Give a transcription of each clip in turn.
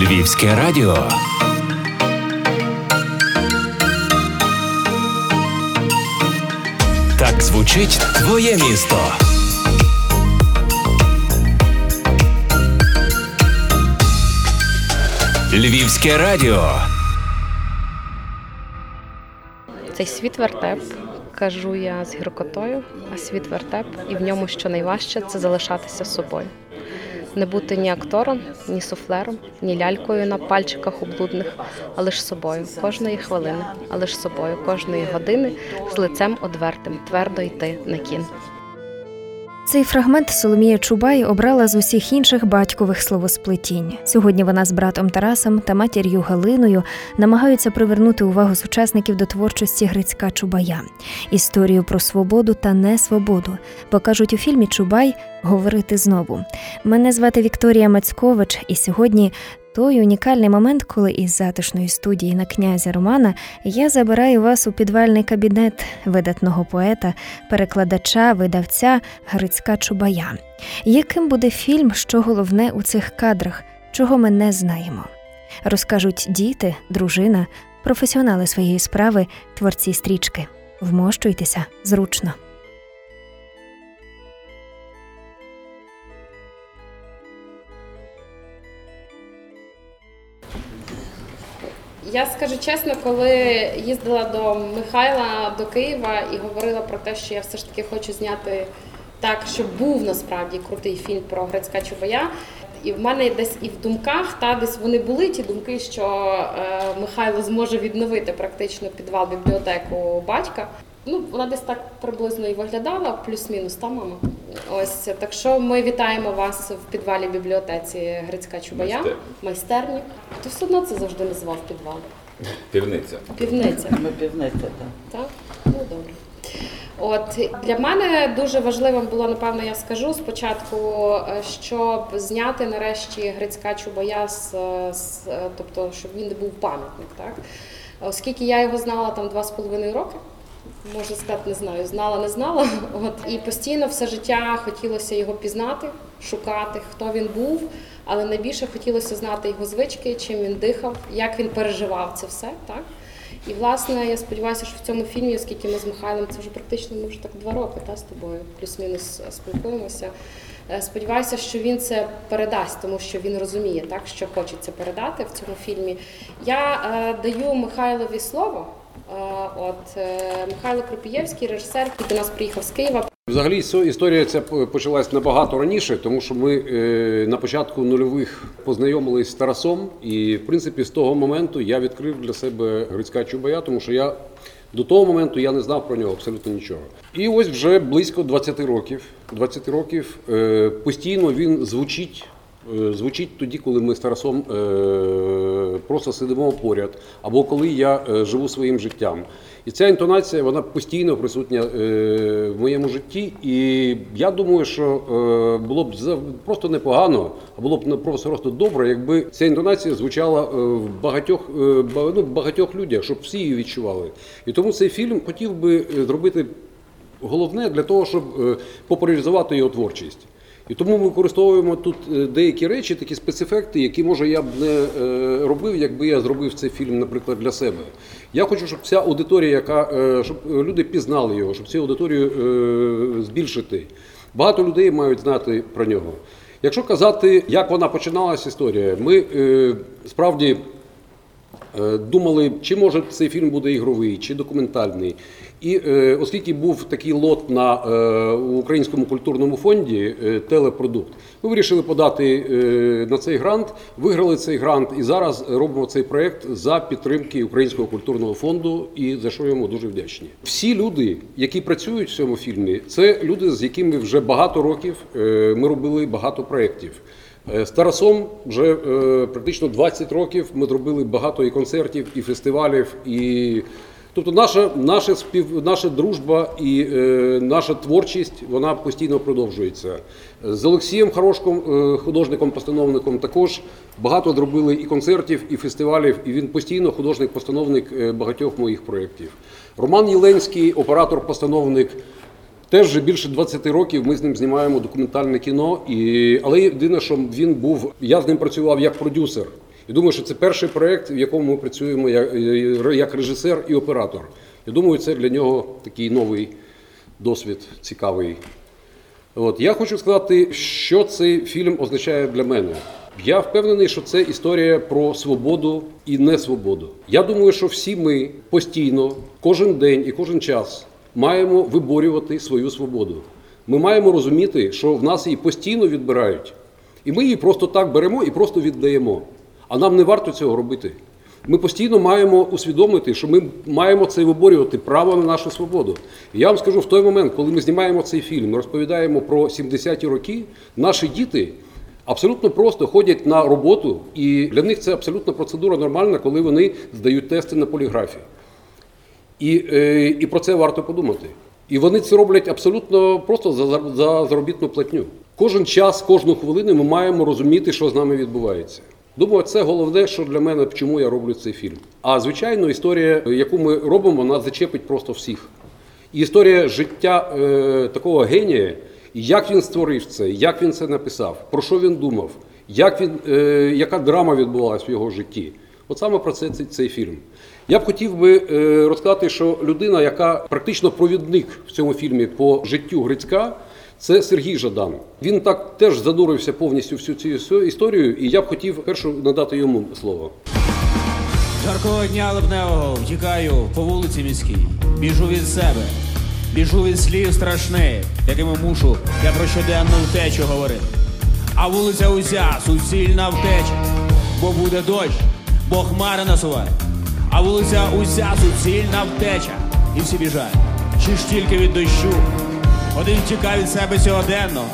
Львівське радіо. Так звучить твоє місто. Львівське радіо. Цей світ вертеп, кажу я з гіркотою, а світ вертеп, і в ньому що найважче це залишатися собою. Не бути ні актором, ні суфлером, ні лялькою на пальчиках облудних, а лиш собою кожної хвилини, а лиш собою кожної години з лицем одвертим, твердо йти на кін. Цей фрагмент Соломія Чубай обрала з усіх інших батькових словосплетінь. Сьогодні вона з братом Тарасом та матір'ю Галиною намагаються привернути увагу сучасників до творчості Грицька Чубая, історію про свободу та несвободу. Бо кажуть у фільмі Чубай говорити знову. Мене звати Вікторія Мацькович, і сьогодні той унікальний момент, коли із затишної студії на князя Романа я забираю вас у підвальний кабінет видатного поета, перекладача, видавця Грицька Чубая. Яким буде фільм, що головне у цих кадрах, чого ми не знаємо? Розкажуть діти, дружина, професіонали своєї справи, творці стрічки. Вмощуйтеся зручно. Я скажу чесно, коли їздила до Михайла до Києва і говорила про те, що я все ж таки хочу зняти так, щоб був насправді крутий фільм про Грецька Чубая. І в мене десь і в думках, та десь вони були ті думки, що е, Михайло зможе відновити практично підвал бібліотеку батька. Ну, вона десь так приблизно і виглядала, плюс-мінус та мама. Ось так що ми вітаємо вас в підвалі бібліотеці Грицька Чубая, Майстер. майстерні. Хто все одно це завжди називав підвал? Півниця. Півниця. Ми півниця, так. Так? Ну добре. От для мене дуже важливим було, напевно, я скажу спочатку, е, щоб зняти нарешті Грицька Чубая з, з е, тобто, щоб він не був пам'ятник, так? Оскільки я його знала там два з половиною роки. Можна сказати, не знаю, знала, не знала. От і постійно все життя хотілося його пізнати, шукати, хто він був, але найбільше хотілося знати його звички, чим він дихав, як він переживав це все, так. І власне я сподіваюся, що в цьому фільмі, оскільки ми з Михайлом, це вже практично ми вже так два роки та, з тобою, плюс-мінус е, спілкуємося. Е, Сподіваюся, що він це передасть, тому що він розуміє, так що хочеться передати в цьому фільмі. Я е, даю Михайлові слово. Е, От е, Михайло Крупієвський, режисер, який до нас приїхав з Києва. Взагалі історія ця почалась набагато раніше, тому що ми е, на початку нульових познайомились з Тарасом, і в принципі з того моменту я відкрив для себе Грицька Чубая, тому що я до того моменту я не знав про нього абсолютно нічого. І ось вже близько 20 років. 20 років постійно він звучить. Е, Звучить тоді, коли ми з Тарасом е, просто сидимо поряд, або коли я е, живу своїм життям. І ця інтонація вона постійно присутня в моєму житті. І я думаю, що було б просто непогано, а було б не просто добре, якби ця інтонація звучала в багатьох, ну, багатьох людях, щоб всі її відчували. І тому цей фільм хотів би зробити головне для того, щоб популяризувати його творчість. І тому ми використовуємо тут е, деякі речі, такі спецефекти, які може я б не е, робив, якби я зробив цей фільм, наприклад, для себе. Я хочу, щоб ця аудиторія, яка е, щоб люди пізнали його, щоб цю аудиторію збільшити. Багато людей мають знати про нього. Якщо казати, як вона починалася історія, ми справді Думали, чи може цей фільм буде ігровий, чи документальний. І е, оскільки був такий лот на е, Українському культурному фонді е, телепродукт, ми вирішили подати е, на цей грант, виграли цей грант і зараз робимо цей проект за підтримки Українського культурного фонду, і за що йому дуже вдячні. Всі люди, які працюють в цьому фільмі, це люди, з якими вже багато років е, ми робили багато проєктів. Е, З Тарасом вже е, практично 20 років ми зробили багато і концертів, і фестивалів, і тобто наша, наша спів, наша дружба і е, наша творчість вона постійно продовжується. З Олексієм Хорошком, е, художником-постановником, також багато зробили і концертів, і фестивалів, і він постійно художник-постановник е, багатьох моїх проєктів. Роман Єленський, оператор-постановник. Теж вже більше 20 років ми з ним знімаємо документальне кіно. І... Але єдине, що він був, я з ним працював як продюсер. І думаю, що це перший проєкт, в якому ми працюємо як, як режисер і оператор. Я думаю, це для нього такий новий досвід цікавий. От я хочу сказати, що цей фільм означає для мене. Я впевнений, що це історія про свободу і несвободу. Я думаю, що всі ми постійно, кожен день і кожен час маємо виборювати свою свободу. Ми маємо розуміти, що в нас її постійно відбирають, і ми її просто так беремо і просто віддаємо. А нам не варто цього робити. Ми постійно маємо усвідомити, що ми маємо це виборювати право на нашу свободу. І я вам скажу, в той момент, коли ми знімаємо цей фільм, розповідаємо про 70-ті роки, наші діти абсолютно просто ходять на роботу, і для них це абсолютно процедура нормальна, коли вони здають тести на поліграфі. І, е, і про це варто подумати. І вони це роблять абсолютно просто за, за, за заробітну платню. Кожен час, кожну хвилину ми маємо розуміти, що з нами відбувається. Думаю, це головне, що для мене, чому я роблю цей фільм. А звичайно, історія, яку ми робимо, вона зачепить просто всіх. І історія життя е, такого генія, як він створив це, як він це написав, про що він думав, як він, е, яка драма відбувалася в його житті. От саме про це цей, цей фільм. Я б хотів би е, розказати, що людина, яка практично провідник в цьому фільмі по життю Грицька, це Сергій Жадан. Він так теж занурився повністю всю цю історію, і я б хотів першу надати йому слово. Жаркого дня липневого втікаю по вулиці міській, біжу від себе, біжу від слів страшних, якими мушу я про щоденну втечу говорити. А вулиця уся суцільна втеча, бо буде дощ, бо хмари насуває. А вулиця уся суцільна втеча, і всі біжать, чи ж тільки від дощу. Один тікає від себе сьогоденно,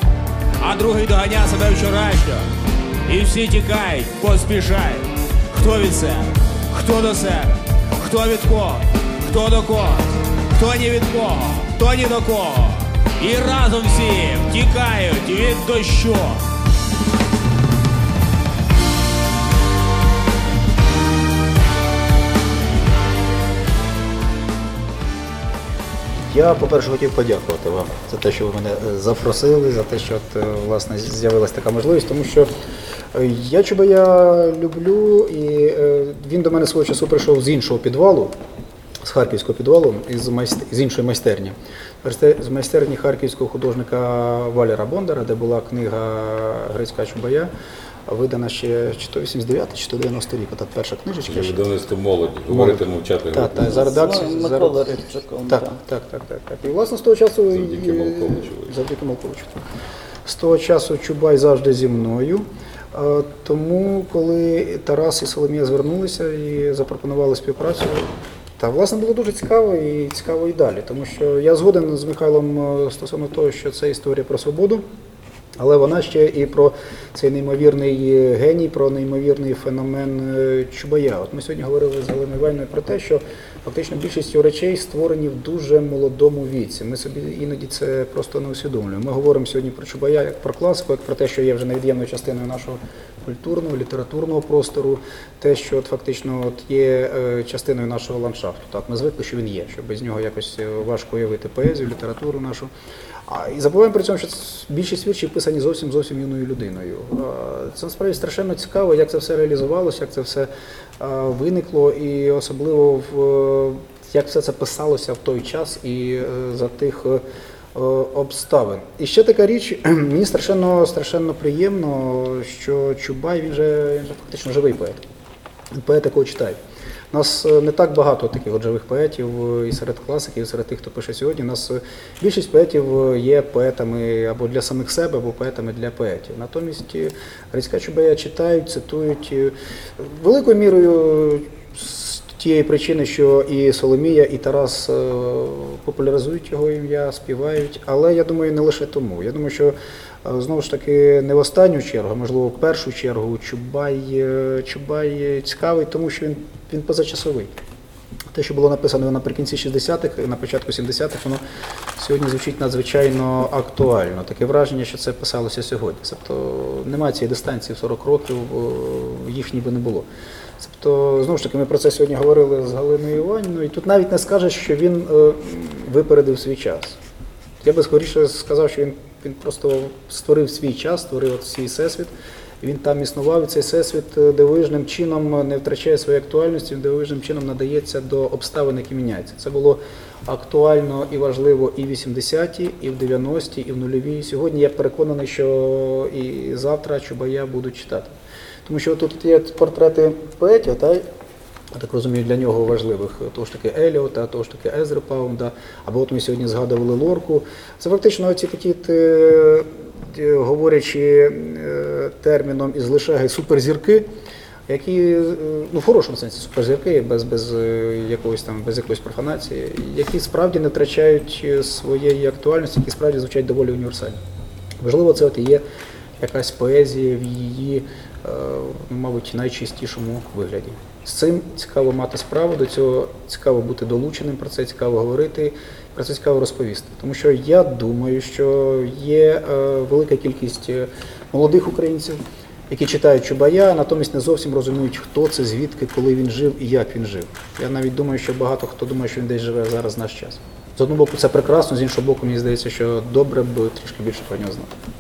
а другий доганяє себе вчорашнього. І всі тікають, поспішають. Хто від себе, хто до себе, хто від кого, хто до кого, хто ні від кого, хто ні до кого. І разом всі тікають від дощу. Я, по-перше, хотів подякувати вам за те, що ви мене е, запросили, за те, що е, власне з'явилася така можливість, тому що е, я Чубая люблю, і він до мене свого часу прийшов з іншого підвалу, з харківського підвалу, із, майст... з іншої майстерні. З майстерні харківського художника Валера Бондара, де була книга Грицька Чубая, видана ще чи то 89 чи то 90 рік. От перша книжечка. ще. Видавництво молоді. Говорити, мовчати. Так, так, за редакцію. за- Рибчаком. Так, так, так, так, так. І власне з того часу Завдяки Малковичу. Завдяки Малковичу. З того часу Чубай завжди зі мною. Тому, коли Тарас і Соломія звернулися і запропонували співпрацю, та власне було дуже цікаво і цікаво і далі. Тому що я згоден з Михайлом е, стосовно того, що це історія про свободу. Але вона ще і про цей неймовірний геній, про неймовірний феномен е, Чубая. От ми сьогодні говорили з Галиною Іванівною про те, що фактично більшість речей створені в дуже молодому віці. Ми собі іноді це просто не усвідомлюємо. Ми говоримо сьогодні про Чубая як про класику, як про те, що є вже невід'ємною частиною нашого культурного, літературного простору, те, що от фактично от є е, частиною нашого ландшафту. Так, ми звикли, що він є, що без нього якось е, важко уявити поезію, літературу нашу. А і забуваємо при цьому, що більшість віршів писані зовсім зовсім юною людиною. Це насправді страшенно цікаво, як це все реалізувалося, як це все виникло, і особливо в як все це писалося в той час і е, за тих е, обставин. І ще така річ, мені страшенно страшенно приємно, що Чубай він же, він же фактично живий поет. Поет, якого читають. У нас е, не так багато таких от живих поетів е, і серед класиків, і серед тих, хто пише сьогодні. У нас е, більшість поетів є поетами або для самих себе, або поетами для поетів. Натомість Грицька Чубая читають, цитують великою мірою з тієї причини, що і Соломія, і Тарас популяризують його ім'я, співають. Але я думаю, не лише тому. Я думаю, що знову ж таки не в останню чергу, а можливо, в першу чергу Чубай, е, Чубай цікавий, тому що він, він позачасовий. Те, що було написано наприкінці 60-х, на початку 70-х, воно сьогодні звучить надзвичайно актуально. Таке враження, що це писалося сьогодні. Тобто немає цієї дистанції в 40 років, о, їх ніби не було. Тобто, знову ж таки, ми про це сьогодні говорили з Галиною Іванівною, і тут навіть не скажеш, що він е, випередив свій час. Я би скоріше сказав, що він, він просто створив свій час, створив свій всесвіт. Він там існував, і цей всесвіт е, дивовижним чином не втрачає своєї актуальності, він дивовижним чином надається до обставин, які міняються. Це було актуально і важливо і в 80-ті, і в 90-ті, і в нульові. Сьогодні я переконаний, що і завтра Чубая будуть читати. Тому що тут є портрети поетів, та, я так розумію, для нього важливих того ж таки Еліота, того ж таки Езри Паунда, або от ми сьогодні згадували Лорку. Це фактично ці такі, е, е, говорячи е, терміном із лишеги суперзірки, які е, ну в хорошому сенсі суперзірки, без, без е, якогось там без якоїсь профанації, які справді не втрачають е, своєї актуальності, які справді звучать доволі універсально. Можливо, це от і є якась поезія в її, е, мабуть, найчистішому вигляді. З цим цікаво мати справу, до цього цікаво бути долученим, про це цікаво говорити, про це цікаво розповісти. Тому що я думаю, що є е, велика кількість е, молодих українців, які читають Чубая, натомість не зовсім розуміють, хто це, звідки, коли він жив і як він жив. Я навіть думаю, що багато хто думає, що він десь живе зараз в наш час. З одного боку, це прекрасно, з іншого боку, мені здається, що добре б трішки більше про нього знати.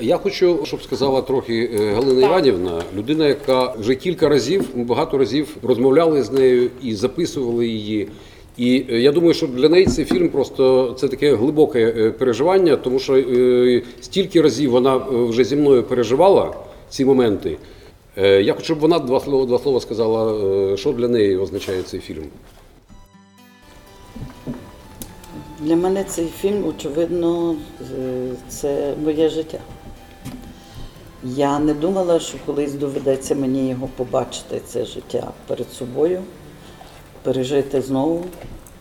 Я хочу, щоб сказала трохи е, Галина Іванівна, людина, яка вже кілька разів, ми багато разів розмовляли з нею і записували її. І е, я думаю, що для неї цей фільм просто це таке глибоке е, переживання, тому що стільки разів вона вже зі мною переживала ці моменти. Я хочу, щоб вона два слова, два слова сказала, що для неї означає цей фільм. Для мене цей фільм, очевидно, це моє життя. Я не думала, що колись доведеться мені його побачити, це життя перед собою, пережити знову.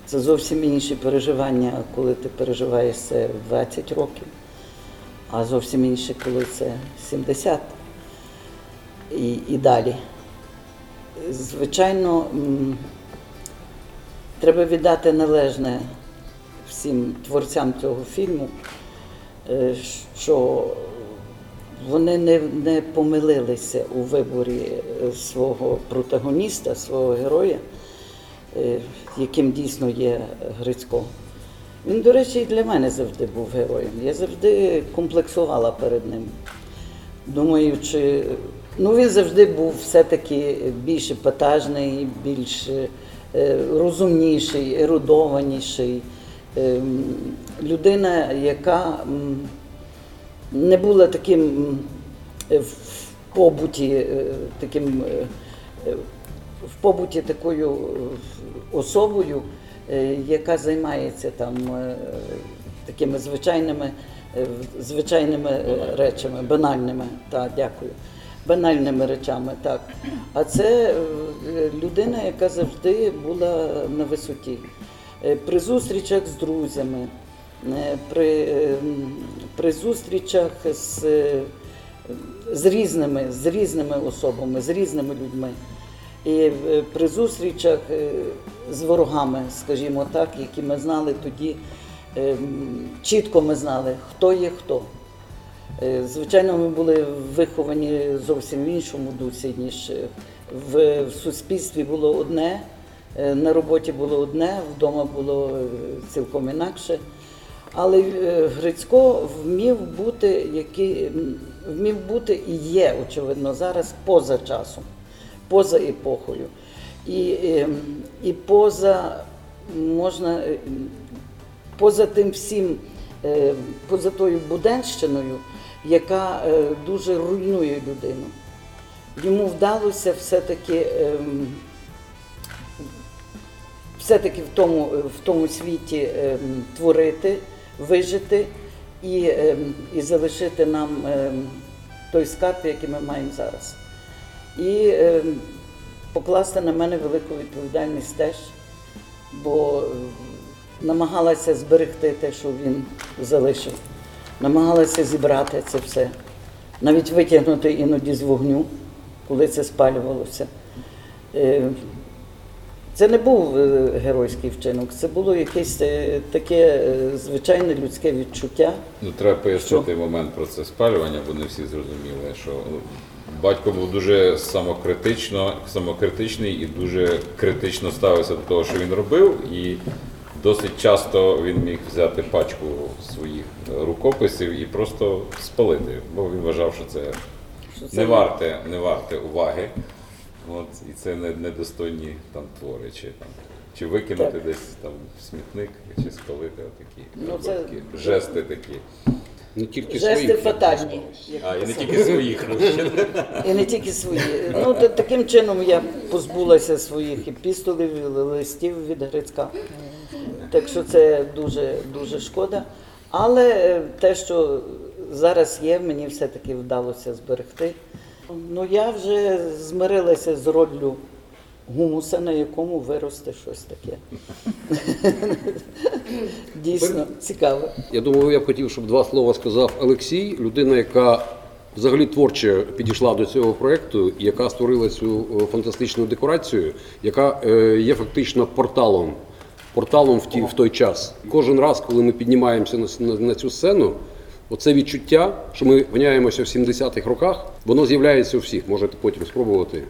Це зовсім інші переживання, коли ти переживаєш це в 20 років, а зовсім інше, коли це 70 і, і далі. Звичайно, треба віддати належне всім творцям цього фільму, е, що вони не, не помилилися у виборі е, свого протагоніста, свого героя, е, яким дійсно є Грицько. Він, до речі, і для мене завжди був героєм. Я завжди комплексувала перед ним, думаючи, ну він завжди був все-таки більш епатажний, більш е, розумніший, ерудованіший. Ем, Людина, яка не була таким е, в побуті, е, таким е, в побуті такою особою, яка займається там такими звичайними, звичайними речами, банальними. Так, дякую. Банальними речами, так. А це людина, яка завжди була на висоті. При зустрічах з друзями, при, е, при зустрічах з, е, з різними, з різними особами, з різними людьми. І е, при зустрічах е, з ворогами, скажімо так, які ми знали тоді, е, чітко ми знали, хто є хто. Е, Звичайно, ми були виховані зовсім в іншому дусі, ніж е, в, в суспільстві було одне, е, на роботі було одне, вдома було е, цілком інакше. Але е, Грицько вмів бути, який, вмів бути і є, очевидно, зараз поза часом, поза епохою. І, е, і поза можна е, поза тим всім, поза тою буденщиною, яка дуже руйнує людину. Йому вдалося все-таки все-таки в тому, в тому світі творити, вижити і, ем, і залишити нам ем, той скарб, який ми маємо зараз. І ем, покласти на мене велику відповідальність теж, бо намагалася зберегти те, що він залишив, намагалася зібрати це все, навіть витягнути іноді з вогню, коли це спалювалося. Це не був е, геройський вчинок, це було якесь е, таке е, звичайне людське відчуття. Ну, треба пояснити момент про це спалювання, бо не всі зрозуміли, що батько був дуже самокритично, самокритичний і дуже критично ставився до того, що він робив, і досить часто він міг взяти пачку своїх рукописів і просто спалити, бо він вважав, що це що це не варте, не варте уваги. От, і це не, недостойні там твори, чи там. Чи викинути Так. десь там в смітник, чи спалити отакі Ну, це- жести такі. Не тільки жести своїх. фатальні. як А, і не тільки своїх. ну. І не тільки свої. Ну, та- таким чином я позбулася своїх епістолів, листів від Грицька. Так що це дуже, дуже шкода. Але е, те, що зараз є, мені все-таки вдалося зберегти. Ну, я вже змирилася з роллю гумуса, на якому виросте щось таке. Дійсно цікаво. Я думаю, я б хотів, щоб два слова сказав Олексій, людина, яка взагалі творче підійшла до цього проекту, яка створила цю е, фантастичну декорацію, яка е, є фактично порталом. Порталом в, ті, в той час. Кожен раз, коли ми піднімаємося на, с- на, на цю сцену, оце відчуття, що ми виняємося в 70-х роках, воно з'являється у всіх. Можете потім спробувати.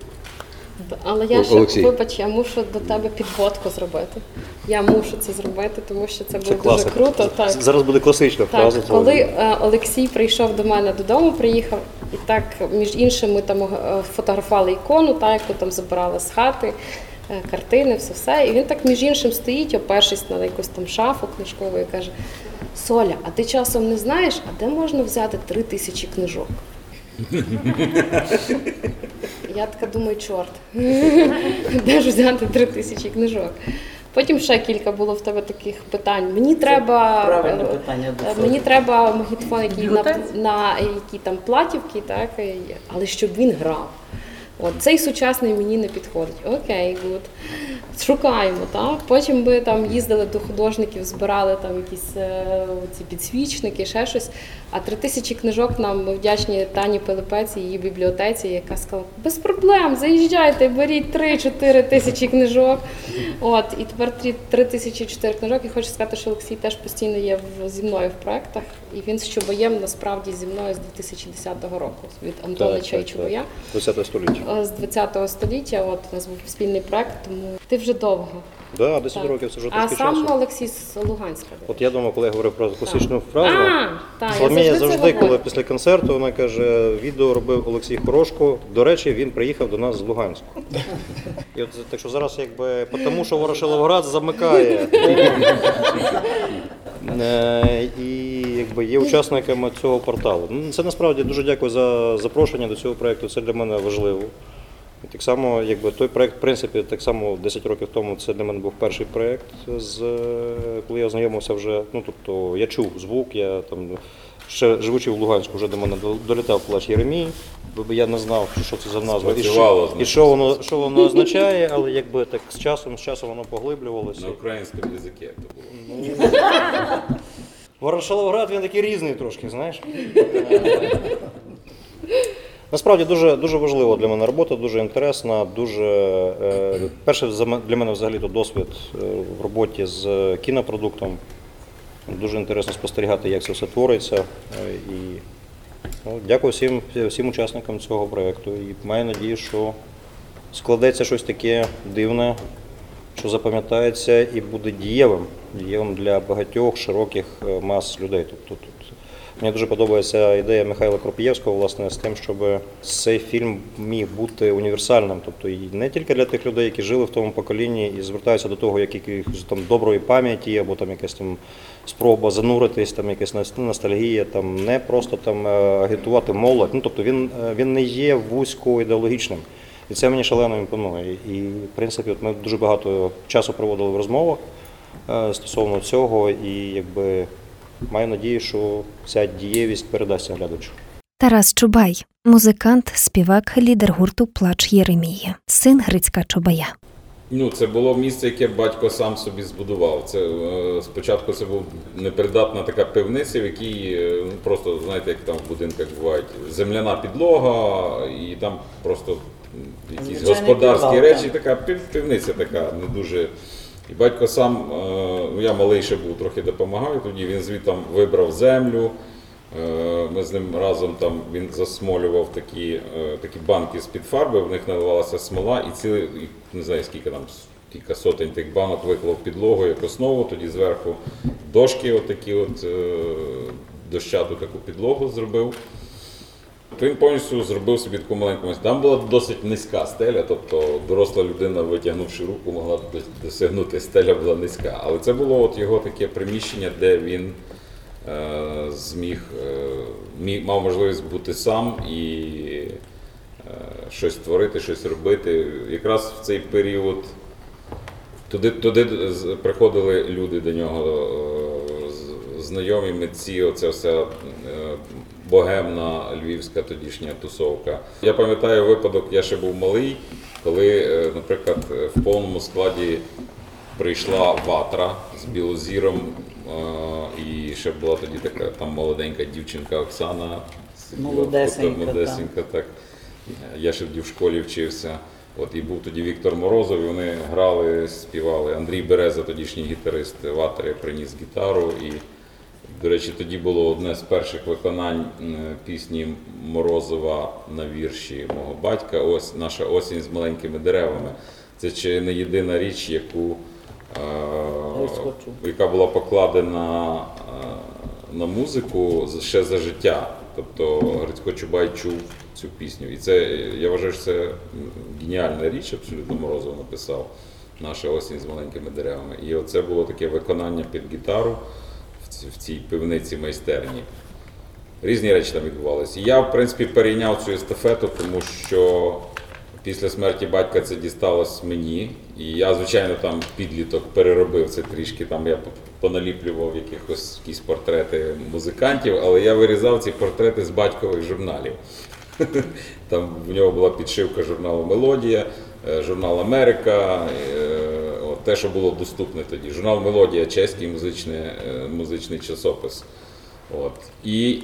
Але я ще Олексій. вибач, я мушу до тебе підводку зробити. Я мушу це зробити, тому що це буде дуже круто. Так. Зараз буде класична Так, фраза. коли е, Олексій прийшов до мене додому, приїхав, і так, між іншим, ми там е, фотографували ікону, та, яку там забирали з хати, картини, все все. І він так, між іншим, стоїть, опершись на якусь там шафу книжкову, і каже: Соля, а ти часом не знаєш, а де можна взяти три тисячі книжок? Я така думаю, чорт, де ж взяти три тисячі книжок? Потім ще кілька було в тебе таких питань. Мені треба правильне е, питання до е. Мені треба магнітофон, який на, на які там платівки, так е, але щоб він грав. От цей сучасний мені не підходить. Окей, good. Шукаємо, так. Потім ми там їздили до художників, збирали там якісь е, ці підсвічники, ще щось. А три тисячі книжок нам ми вдячні Тані Пилипець її бібліотеці, яка сказала, без проблем, заїжджайте, беріть 3-4 тисячі книжок. От, і тепер три- тисячі чотири книжок. І хочу сказати, що Олексій теж постійно є в, зі мною в проєктах. І він з Чубаєм насправді зі мною з 2010 року, від Антонича і Чубая. 20 століття. Е, З 20-го століття, от у нас був спільний проект, тому ти вже довго. Да, 10 Так. років це вже А сам часу. Олексій з Луганська. От я думав, коли я говорив про класичну фразу. Соломія завжди завжди, коли після концерту, вона каже, відео робив Олексій Хорошко. До речі, він приїхав до нас з Луганську. І от так що зараз, якби, тому що Ворошиловград замикає. Е, І якби є учасниками цього порталу. Ну, Це насправді дуже дякую за запрошення до цього проєкту. Це для мене важливо. І Так само, якби той проєкт, в принципі, так само 10 років тому це для мене був перший проєкт, з, коли я ознайомився вже. Ну тобто я чув звук, я там ще живучи в Луганську, вже до мене долітав плач Єремії, бо я не знав, що це за назва і що, і що воно що воно означає, але якби так з часом, з часом воно поглиблювалося. На українському язикі як то було. Ворошиловград він такий різний трошки, знаєш. Насправді дуже, дуже важлива для мене робота, дуже інтересна, дуже е, перше для мене взагалі то досвід е, в роботі з кінопродуктом. Дуже інтересно спостерігати, як це все твориться. Е, І ну, дякую всім, всім учасникам цього проєкту. І маю надію, що складеться щось таке дивне, що запам'ятається і буде дієвим, дієвим для багатьох широких е, мас людей. Тобто тут мені дуже подобається ідея Михайла Кропієвського, власне, з тим, щоб цей фільм міг бути універсальним, тобто і не тільки для тих людей, які жили в тому поколінні і звертаються до того, як якихось там доброї пам'яті, або там якась там спроба зануритись, там якась ностальгія, там не просто там е, агітувати молодь. Ну тобто він, е, він не є вузько ідеологічним. І це мені шалено імпонує. І, в принципі, от ми дуже багато часу проводили в розмовах е, стосовно цього, і якби маю надію, що ця дієвість передасться глядачу. Тарас Чубай, музикант, співак, лідер гурту Плач Єремії, син Грицька Чубая. Ну, це було місце, яке батько сам собі збудував. Це е, спочатку це був непридатна така пивниця, в якій е, ну, просто знаєте, як там в будинках бувають земляна підлога, і там просто якісь Звичайний господарські підвал, речі, так. така пивниця така, не дуже. І батько сам, е, ну я малий ще був, трохи допомагав, тоді він звідти вибрав землю. Е, Ми з ним разом там він засмолював такі, е, такі банки з-під фарби, в них наливалася смола, і цілий, і не знаю скільки там, кілька сотень тих банок виклав підлогу як основу, тоді зверху дошки, отакі от дощату таку підлогу зробив. Він повністю зробив собі таку маленьку майстерню. Там була досить низька стеля, тобто доросла людина, витягнувши руку, могла досягнути, стеля була низька. Але це було от його таке приміщення, де він е, зміг, е, мав можливість бути сам і е, щось творити, щось робити. Якраз в цей період туди, туди приходили люди до нього, е, знайомі митці, оця вся е, богемна львівська тодішня тусовка. Я пам'ятаю випадок, я ще був малий, коли, е, наприклад, е, в повному складі прийшла ватра з білозіром, і ще була тоді така там молоденька дівчинка Оксана. Молодесенька, молодесенька, так. Я ще тоді в школі вчився. От і був тоді Віктор Морозов, і вони грали, співали. Андрій Береза, тодішній гітарист Ватри, приніс гітару. І, до речі, тоді було одне з перших виконань пісні Морозова на вірші мого батька. Ось наша осінь з маленькими деревами. Це чи не єдина річ, яку е, яка була покладена е, на музику ще за життя. Тобто Грицько Чубай чув цю пісню. І це я вважаю, що це геніальна річ, абсолютно Морозов написав наша осінь з маленькими деревами. І оце було таке виконання під гітару в цій пивниці майстерні. Різні речі там відбувалися. Я, в принципі, перейняв цю естафету, тому що після смерті батька це дісталось мені. І я, звичайно, там підліток переробив це трішки. Там я поналіплював якихось якісь портрети музикантів, але я вирізав ці портрети з батькових журналів. Там в нього була підшивка журналу Мелодія, е, журнал Америка, е, те, що було доступне тоді. Журнал Мелодія, чеський музичний, е, музичний часопис. От. І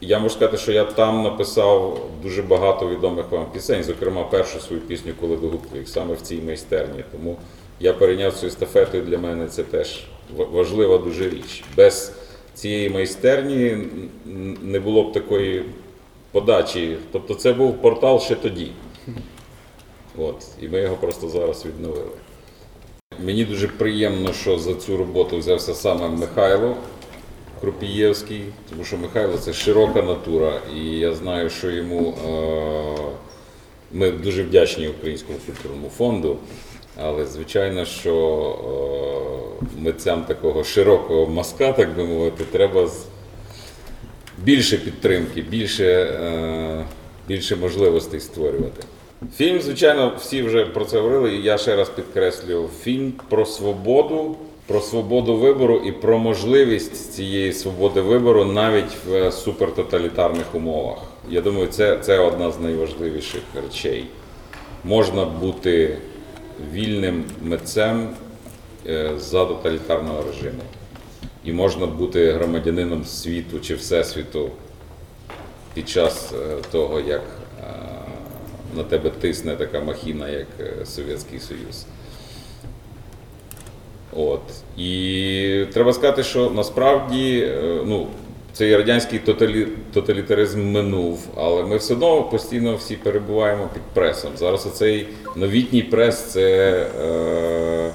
я можу сказати, що я там написав дуже багато відомих вам пісень, зокрема першу свою пісню Коли до гуклик, саме в цій майстерні. Тому я перейняв цю естафету, і для мене це теж важлива дуже річ. Без цієї майстерні не було б такої подачі. Тобто це був портал ще тоді. От. І ми його просто зараз відновили. Мені дуже приємно, що за цю роботу взявся саме Михайло Крупієвський, тому що Михайло це широка натура, і я знаю, що йому е, ми дуже вдячні Українському культурному фонду, але звичайно, що е, митцям такого широкого мазка, так би мовити, треба більше підтримки, більше, е, більше можливостей створювати. Фільм, звичайно, всі вже про це говорили, і я ще раз підкреслюю, фільм про свободу, про свободу вибору і про можливість цієї свободи вибору навіть в супертоталітарних умовах. Я думаю, це, це одна з найважливіших речей. Можна бути вільним митцем е, за тоталітарного режиму. І можна бути громадянином світу чи всесвіту під час е, того, як на тебе тисне така махіна, як е, Совєтський Союз. От. І треба сказати, що насправді е, ну, цей радянський тоталі... тоталітаризм минув, але ми все одно постійно всі перебуваємо під пресом. Зараз оцей новітній прес це е...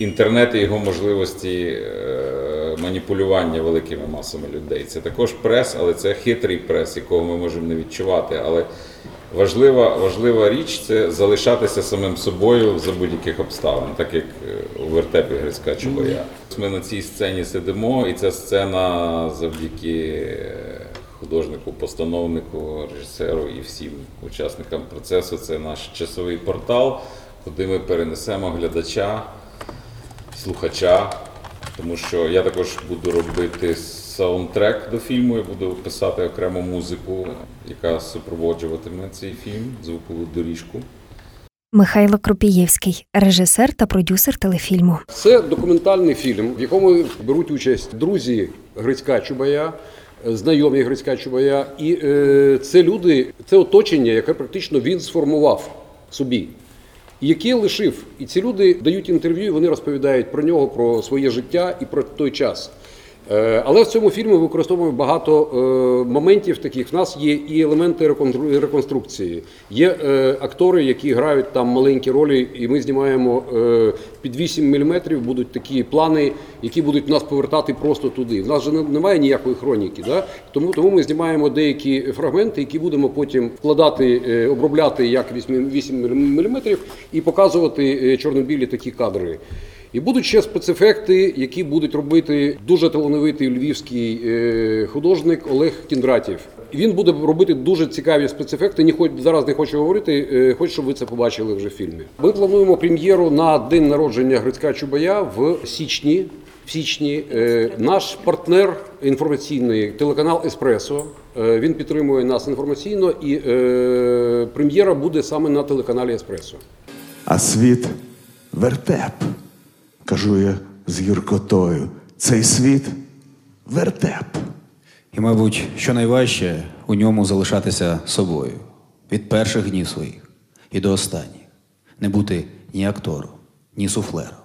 інтернет і його можливості е... маніпулювання великими масами людей. Це також прес, але це хитрий прес, якого ми можемо не відчувати. Але важлива, важлива річ це залишатися самим собою за будь-яких обставин, так як е, у вертепі Грицька Чубая. Ми на цій сцені сидимо, і ця сцена завдяки е, художнику, постановнику, режисеру і всім учасникам процесу. Це наш часовий портал, куди ми перенесемо глядача, слухача. Тому що я також буду робити саундтрек до фільму, я буду писати окрему музику, яка супроводжуватиме цей фільм, звукову доріжку. Михайло Кропієвський, режисер та продюсер телефільму. Це документальний фільм, в якому беруть участь друзі Грицька Чубая, знайомі Грицька Чубая. І е, це люди, це оточення, яке практично він сформував собі, яке лишив. І ці люди дають інтерв'ю, і вони розповідають про нього, про своє життя і про той час. Е, Але в цьому фільмі використовуємо багато е, моментів таких. В нас є і елементи реконстру- реконструкції, є е, актори, які грають там маленькі ролі, і ми знімаємо під 8 мм, будуть такі плани, які будуть нас повертати просто туди. В нас же немає ніякої хроніки, да? тому, тому ми знімаємо деякі фрагменти, які будемо потім вкладати, обробляти як 8 мм і показувати чорно-білі такі кадри. І будуть ще спецефекти, які будуть робити дуже талановитий львівський е, художник Олег Кіндратів. Він буде робити дуже цікаві спецефекти. Не хоч зараз не хочу говорити, е, хочу, щоб ви це побачили вже в фільмі. Ми плануємо прем'єру на день народження Грицька Чубая в січні. В січні Е, наш партнер інформаційний телеканал Еспресо. Він підтримує нас інформаційно, і прем'єра буде саме на телеканалі Еспресо. А світ вертеп, кажу я з гіркотою. Цей світ вертеп. І, мабуть, що найважче у ньому залишатися собою від перших днів своїх і до останніх. Не бути ні актором, ні суфлером,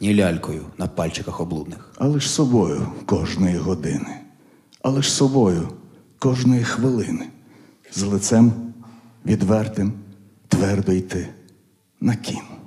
ні лялькою на пальчиках облудних. Але ж собою кожної години, але ж собою кожної хвилини, з лицем відвертим твердо йти на кін.